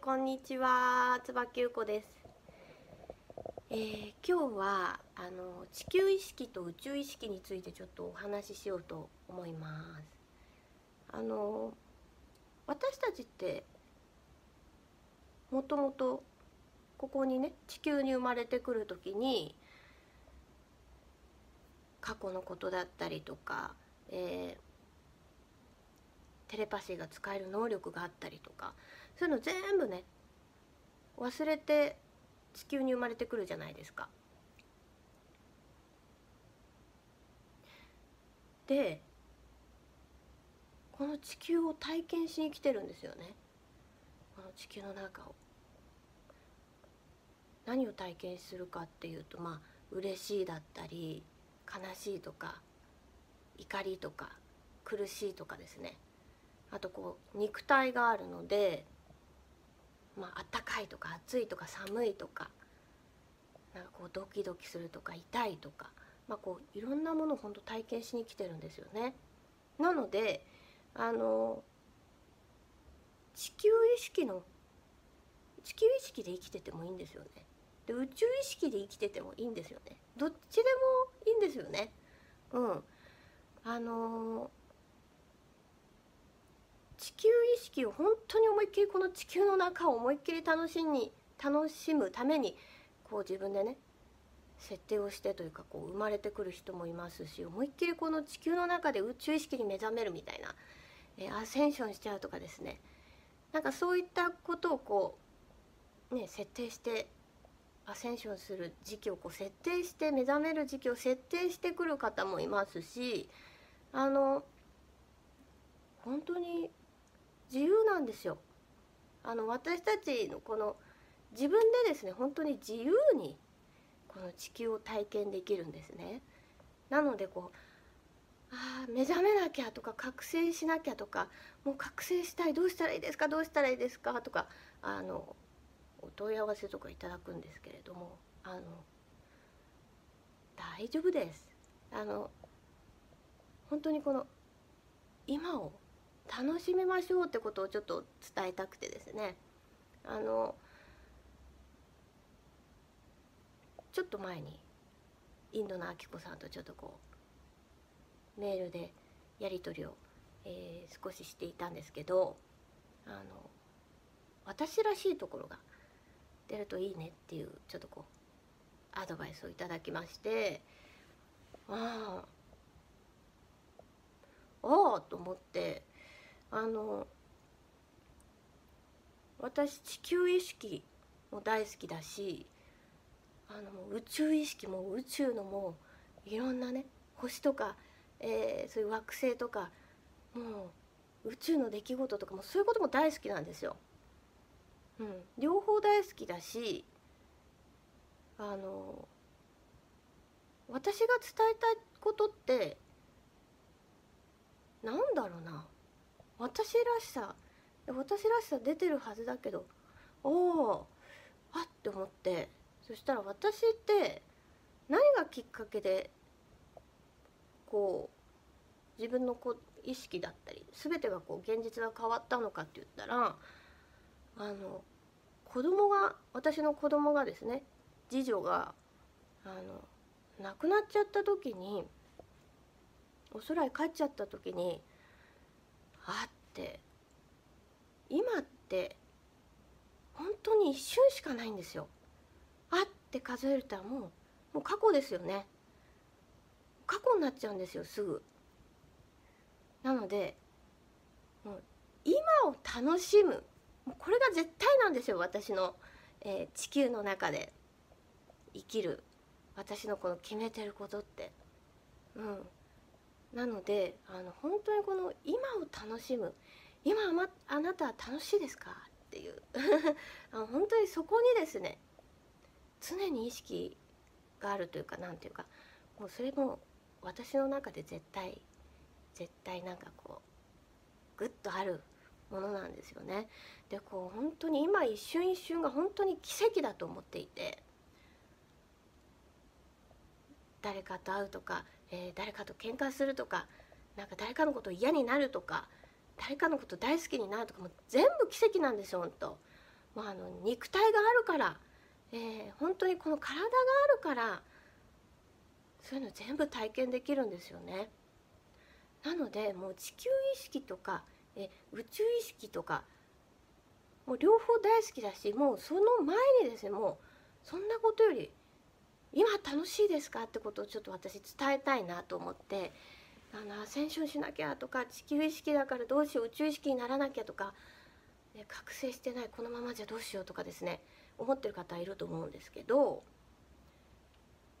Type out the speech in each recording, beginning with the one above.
こんにちは、椿ゆこです。えー、今日はあの地球意識と宇宙意識についてちょっとお話ししようと思います。あの私たちってもともとここにね地球に生まれてくる時に過去のことだったりとか、えーテレパシーが使える能力があったりとかそういうの全部ね忘れて地球に生まれてくるじゃないですか。でこの地球を体験しに来てるんですよねこの地球の中を。何を体験するかっていうとまあ嬉しいだったり悲しいとか怒りとか苦しいとかですねあとこう肉体があるのでまあったかいとか暑いとか寒いとかなんかこうドキドキするとか痛いとか、まあ、こういろんなものを本当体験しに来てるんですよね。なのであの地球意識の地球意識で生きててもいいんですよね。で宇宙意識で生きててもいいんですよね。どっちでもいいんですよね。うん。あの地球意識を本当に思いっきりこの地球の中を思いっきり楽しに楽しむためにこう自分でね設定をしてというかこう生まれてくる人もいますし思いっきりこの地球の中で宇宙意識に目覚めるみたいな、えアセンションしちゃうとかですね。なんかそういったことをこうね設定してアセンションする時期をこう設定して目覚める時期を設定してくる方もいますしあの本当に自由なんですよ。あの私たちのこの自分でですね本当に自由にこの地球を体験できるんですね。なのでこうあ目覚めなきゃとか覚醒しなきゃとかもう覚醒したいどうしたらいいですかどうしたらいいですかとかあのお問い合わせとかいただくんですけれどもあの大丈夫です。あの本当にこの今を楽しみましょうってことをちょっと伝えたくてですね。あのちょっと前にインドのあきこさんとちょっとこうメールでやり取りを、えー、少ししていたんですけどあの私らしいところが出るといいねっていうちょっとこうアドバイスをいただきましてああああと思ってあの私地球意識も大好きだしあの宇宙意識も宇宙のもいろんなね星とか、えー、そういう惑星とかもう宇宙の出来事とかもそういうことも大好きなんですよ。うん、両方大好きだしあの私が伝えたいことってなんだろうな私らしさ私らしさ出てるはずだけどおおあって思って。そしたら私って何がきっかけでこう自分のこう意識だったり全てがこう現実が変わったのかって言ったらあの子供が私の子供がですね次女があの亡くなっちゃった時にお空へ帰っちゃった時にあって今って本当に一瞬しかないんですよ。あって数えるとはもうもう過去ですよね。過去になっちゃうんですよすぐ。なのでもう今を楽しむもうこれが絶対なんですよ私の、えー、地球の中で生きる私のこの決めてることって。うんなのであの本当にこの今を楽しむ今あ,、なたは楽しいですか？っていう。あの本当にそこにですね常に意識があるというかなんていうかもうそれも私の中で絶対絶対なんかこうグッとあるものなんですよね。でこう本当に今一瞬一瞬が本当に奇跡だと思っていて。誰かと会うとかえー、誰かと喧嘩するとかなんか誰かのこと嫌になるとか誰かのこと大好きになるとかも全部奇跡なんですよ本当もうあの肉体があるから、えー、本当にこの体があるからそういうの全部体験できるんですよね。なのでもう地球意識とかえ宇宙意識とかもう両方大好きだしもうその前にですねもうそんなことより今楽しいですか？ってことをちょっと私伝えたいなと思って。あのアセンションしなきゃとか地球意識だからどうしよう宇宙意識にならなきゃとか、ね、覚醒してないこのままじゃどうしようとかですね。思ってる方いると思うんですけど。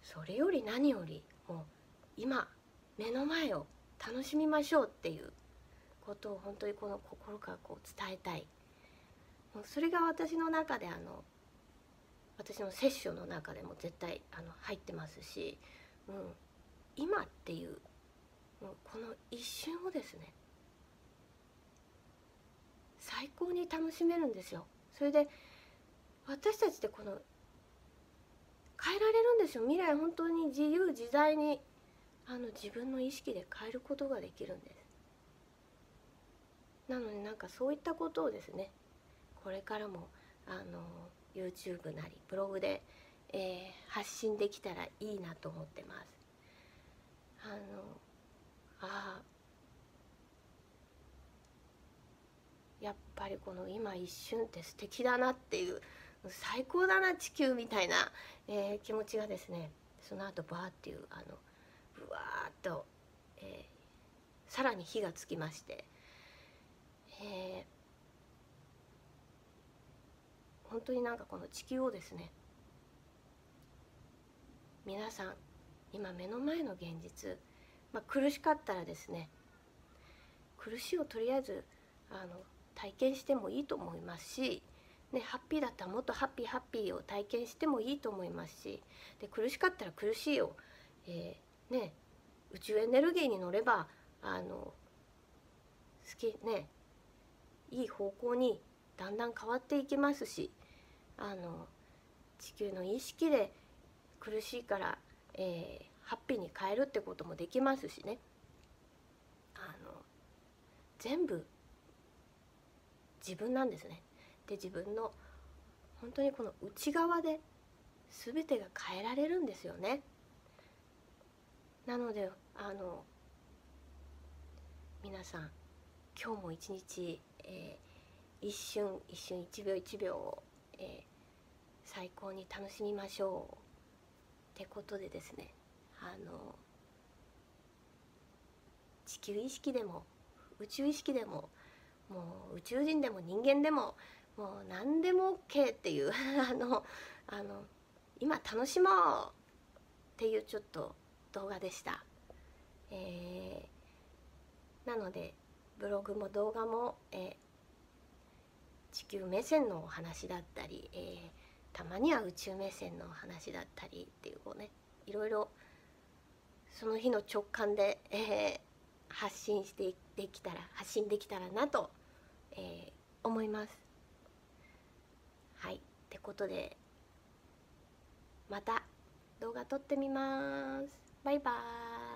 それより何よりもう今目の前を楽しみましょうっていうことを本当にこの心からこう伝えたい。もうそれが私の中であの私のセッションの中でも絶対あの入ってますし、うん、今っていうもうこの一瞬をですね最高に楽しめるんですよ。それで私たちってこの変えられるんですよ。未来本当に自由自在にあの自分の意識で変えることができるんです。なのでなんかそういったことをですねこれからもあの YouTube なりブログで、えー、発信できたらいいなと思ってます。あのあやっぱりこの今一瞬って素敵だなっていう最高だな地球みたいな、えー、気持ちがですねその後バーっていうあのぶわーっと、えー、さらに火がつきまして、えー、本当になんかこの地球をですね皆さん今目の前の現実まあ、苦しかったらですね苦しいをとりあえずあの体験してもいいと思いますし、ね、ハッピーだったらもっとハッピーハッピーを体験してもいいと思いますしで苦しかったら苦しいを、えー、ね、宇宙エネルギーに乗ればあの好きねいい方向にだんだん変わっていきますしあの地球の意識で苦しいから、えー、ハッピーに変えるってこともできますしねあの全部自分なんですね。で自分の本当にこの内側で全てが変えられるんですよね。なのであの皆さん今日も一日、えー、一瞬一瞬一秒一秒を、え、最高に楽しみましょうってことでですねあの地球意識でも宇宙意識でももう宇宙人でも人間でももう何でも OK っていう あのあの今楽しもうっていうちょっと動画でした。えー、なのでブログも動画も、えー、地球目線のお話だったり、えー、たまには宇宙目線の話だったりっていうこうねいろいろその日の直感で、えー、発信してできたら発信できたらなと、えー、思います。はいってことでまた動画撮ってみます。バイバーイ